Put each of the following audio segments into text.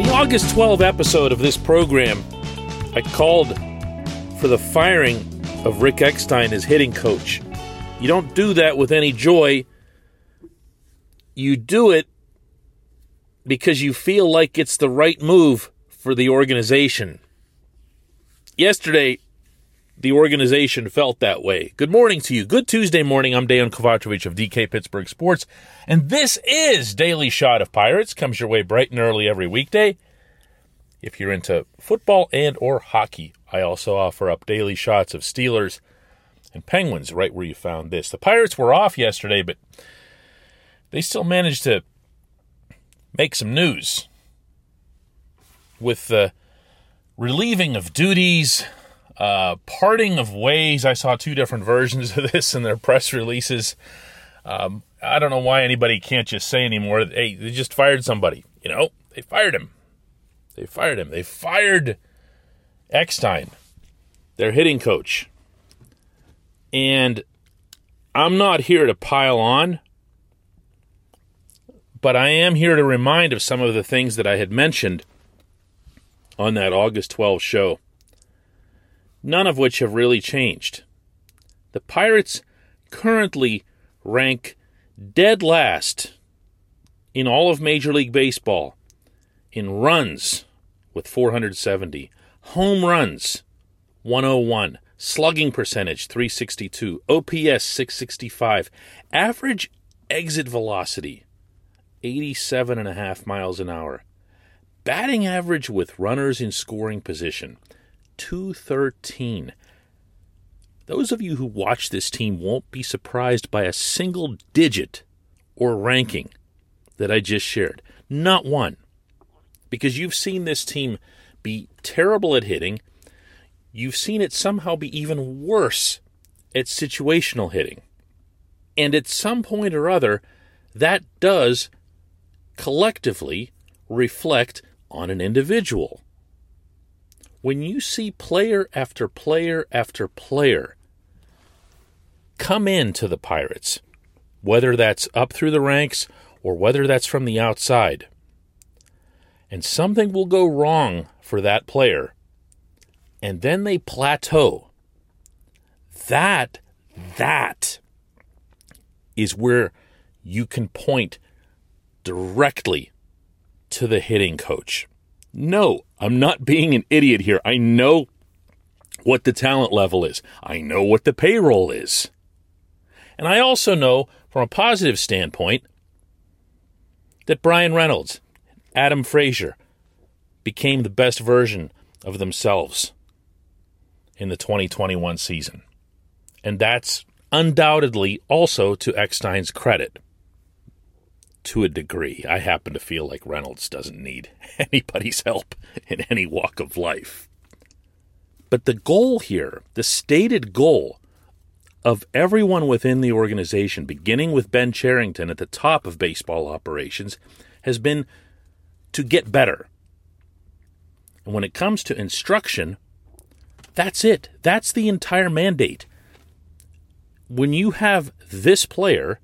The August 12 episode of this program, I called for the firing of Rick Eckstein as hitting coach. You don't do that with any joy. You do it because you feel like it's the right move for the organization. Yesterday, the organization felt that way. Good morning to you. Good Tuesday morning. I'm Dan Kovacevic of DK Pittsburgh Sports, and this is Daily Shot of Pirates. Comes your way bright and early every weekday. If you're into football and or hockey, I also offer up daily shots of Steelers and Penguins right where you found this. The Pirates were off yesterday, but they still managed to make some news with the relieving of duties, uh, parting of ways. I saw two different versions of this in their press releases. Um, I don't know why anybody can't just say anymore. Hey, they just fired somebody. You know, they fired him. They fired him. They fired Eckstein, their hitting coach. And I'm not here to pile on, but I am here to remind of some of the things that I had mentioned on that August 12 show none of which have really changed. The Pirates currently rank dead last in all of Major League Baseball in runs with 470, home runs 101, slugging percentage 362, OPS 665, average exit velocity 87 and a half miles an hour, batting average with runners in scoring position 213. Those of you who watch this team won't be surprised by a single digit or ranking that I just shared. Not one. Because you've seen this team be terrible at hitting. You've seen it somehow be even worse at situational hitting. And at some point or other, that does collectively reflect on an individual when you see player after player after player come in to the Pirates, whether that's up through the ranks or whether that's from the outside, and something will go wrong for that player, and then they plateau, that, that is where you can point directly to the hitting coach. No, I'm not being an idiot here. I know what the talent level is, I know what the payroll is. And I also know, from a positive standpoint, that Bryan Reynolds, Adam Frazier, became the best version of themselves in the 2021 season. And that's undoubtedly also to Eckstein's credit to a degree. I happen to feel like Reynolds doesn't need anybody's help in any walk of life. But the goal here, the stated goal of everyone within the organization, beginning with Ben Cherington at the top of baseball operations, has been to get better. And when it comes to instruction, that's it. That's the entire mandate. When you have this player,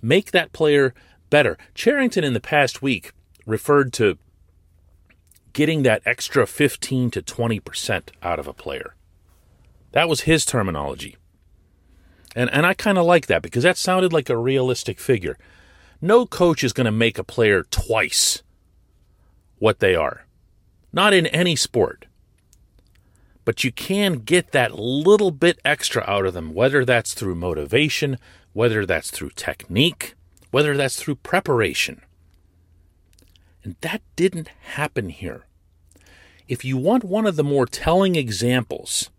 make that player better. Cherington in the past week referred to getting that extra 15 to 20% out of a player. That was his terminology. And, and I kind of like that because that sounded like a realistic figure. No coach is going to make a player twice what they are, not in any sport. But you can get that little bit extra out of them, whether that's through motivation, whether that's through technique, whether that's through preparation. And that didn't happen here. If you want one of the more telling examples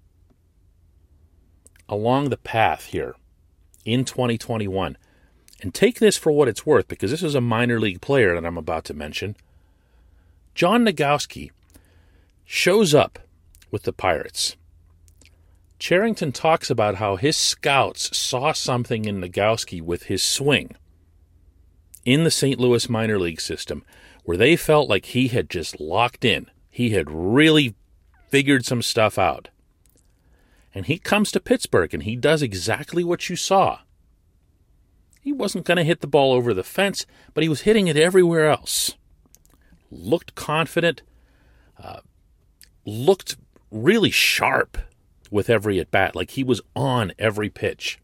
along the path here in 2021, and take this for what it's worth because this is a minor league player that I'm about to mention. John Nogowski shows up with the Pirates. Cherington talks about how his scouts saw something in Nogowski with his swing in the St. Louis minor league system where they felt like he had just locked in. He had really figured some stuff out. And he comes to Pittsburgh and he does exactly what you saw. He wasn't going to hit the ball over the fence, but he was hitting it everywhere else. looked confident, uh, looked really sharp with every at bat, like he was on every pitch.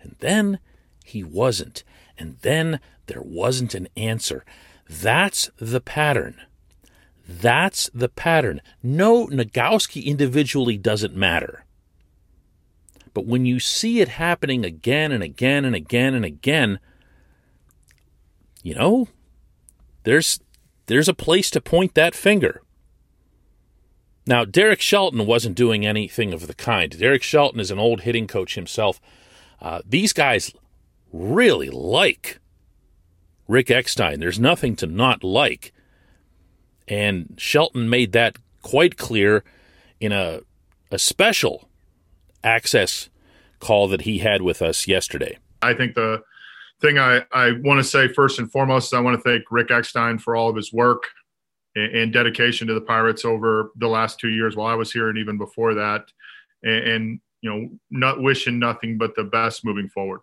And then he wasn't. And then there wasn't an answer. That's the pattern. That's the pattern. No, Nogowski individually doesn't matter. But when you see it happening again and again and again and again, you know, there's there's a place to point that finger. Now, Derek Shelton wasn't doing anything of the kind. Derek Shelton is an old hitting coach himself. Uh, these guys really like Rick Eckstein. There's nothing to not like. And Shelton made that quite clear in a, a special access call that he had with us yesterday. I think the thing I, I want to say first and foremost, is I want to thank Rick Eckstein for all of his work and, and dedication to the Pirates over the last two years while I was here and even before that. And, and you know, not wishing nothing but the best moving forward.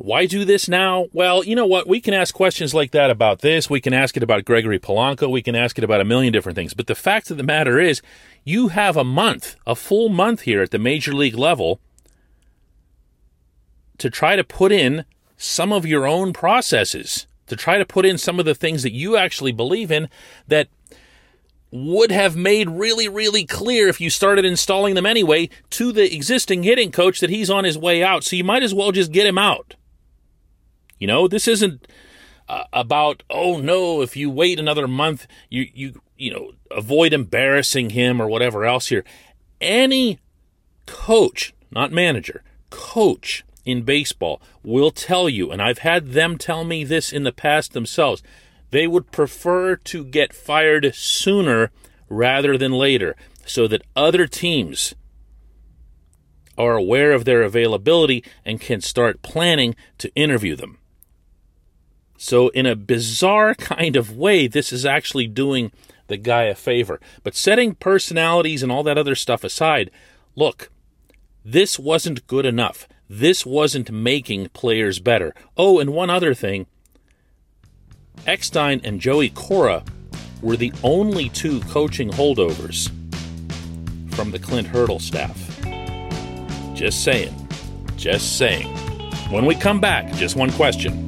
Why do this now? Well, you know what? We can ask questions like that about this. We can ask it about Gregory Polanco. We can ask it about a million different things. But the fact of the matter is, you have a month, a full month here at the major league level to try to put in some of your own processes, to try to put in some of the things that you actually believe in that would have made really, really clear if you started installing them anyway to the existing hitting coach that he's on his way out. So you might as well just get him out. You know, this isn't uh, about oh no, if you wait another month, you you you know avoid embarrassing him or whatever else here. Any coach, not manager, coach in baseball will tell you, and I've had them tell me this in the past themselves. They would prefer to get fired sooner rather than later so that other teams are aware of their availability and can start planning to interview them. So, in a bizarre kind of way, this is actually doing the guy a favor. But setting personalities and all that other stuff aside, look, this wasn't good enough. This wasn't making players better. Oh, and one other thing Eckstein and Joey Cora were the only two coaching holdovers from the Clint Hurdle staff. Just saying. Just saying. When we come back, just one question.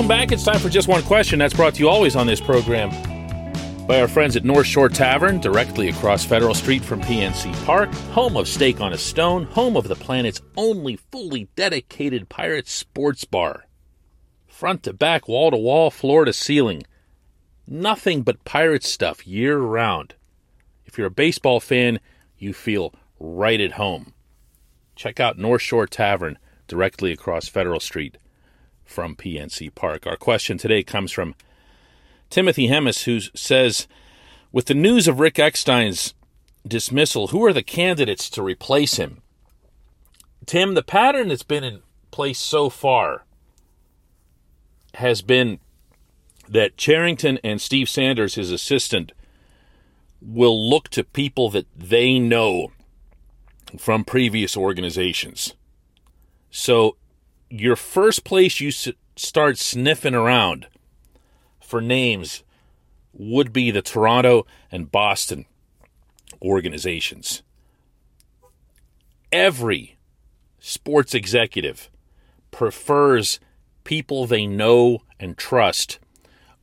Welcome back. It's time for just one question. That's brought to you always on this program by our friends at North Shore Tavern, directly across Federal Street from PNC Park, home of Steak on a Stone, home of the planet's only fully dedicated pirate sports bar. Front to back, wall to wall, floor to ceiling. Nothing but pirate stuff year round. If you're a baseball fan, you feel right at home. Check out North Shore Tavern, directly across Federal Street from PNC Park. Our question today comes from Timothy Hemis, who says, With the news of Rick Eckstein's dismissal, who are the candidates to replace him? Tim, the pattern that's been in place so far has been that Cherington and Steve Sanders, his assistant, will look to people that they know from previous organizations. So your first place you start sniffing around for names would be the Toronto and Boston organizations. Every sports executive prefers people they know and trust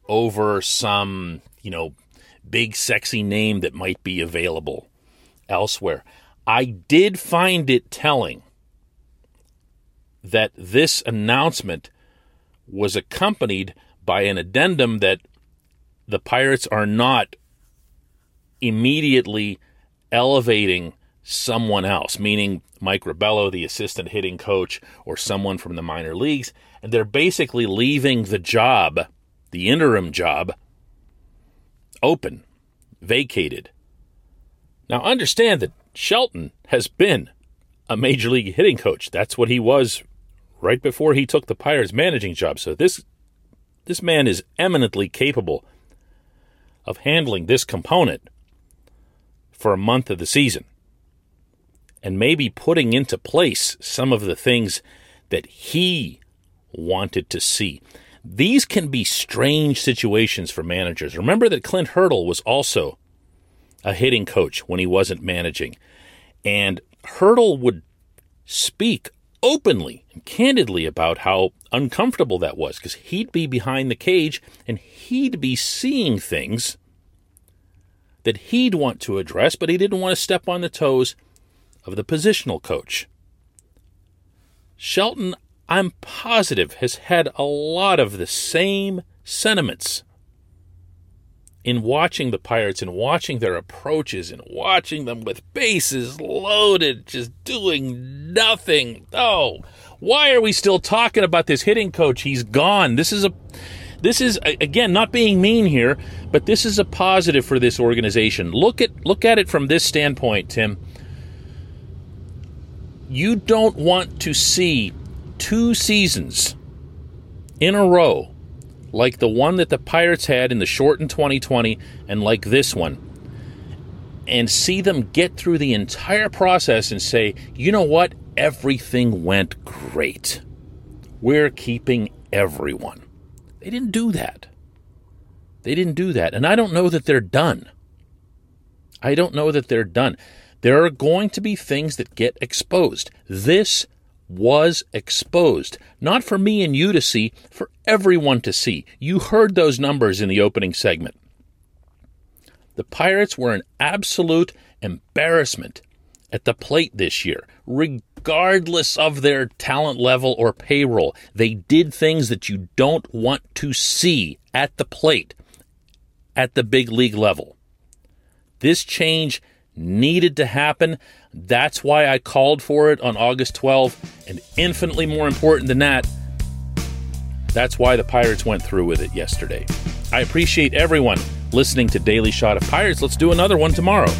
over some, you know, big sexy name that might be available elsewhere. I did find it telling that this announcement was accompanied by an addendum that the Pirates are not immediately elevating someone else, meaning Mike Rabelo, the assistant hitting coach, or someone from the minor leagues, and they're basically leaving the job, the interim job, open, vacated. Now, understand that Shelton has been a major league hitting coach. That's what he was right before he took the Pirates managing job. So this this man is eminently capable of handling this component for a month of the season and maybe putting into place some of the things that he wanted to see. These can be strange situations for managers. Remember that Clint Hurdle was also a hitting coach when he wasn't managing. And Hurdle would speak openly and candidly about how uncomfortable that was because he'd be behind the cage and he'd be seeing things that he'd want to address, but he didn't want to step on the toes of the positional coach. Shelton, I'm positive, has had a lot of the same sentiments in watching the Pirates and watching their approaches and watching them with bases loaded, just doing nothing. Oh, why are we still talking about this hitting coach? He's gone. This is a this is again not being mean here, but this is a positive for this organization. Look at look at it from this standpoint, Tim. You don't want to see two seasons in a row like the one that the Pirates had in the short in 2020 and like this one, and see them get through the entire process and say, you know what? Everything went great. We're keeping everyone. They didn't do that. They didn't do that. And I don't know that they're done. I don't know that they're done. There are going to be things that get exposed. This was exposed. Not for me and you to see, for everyone to see. You heard those numbers in the opening segment. The Pirates were an absolute embarrassment at the plate this year, regardless of their talent level or payroll. They did things that you don't want to see at the plate at the big league level. This change needed to happen. That's why I called for it on August 12. And infinitely more important than that, that's why the Pirates went through with it yesterday. I appreciate everyone listening to Daily Shot of Pirates. Let's do another one tomorrow.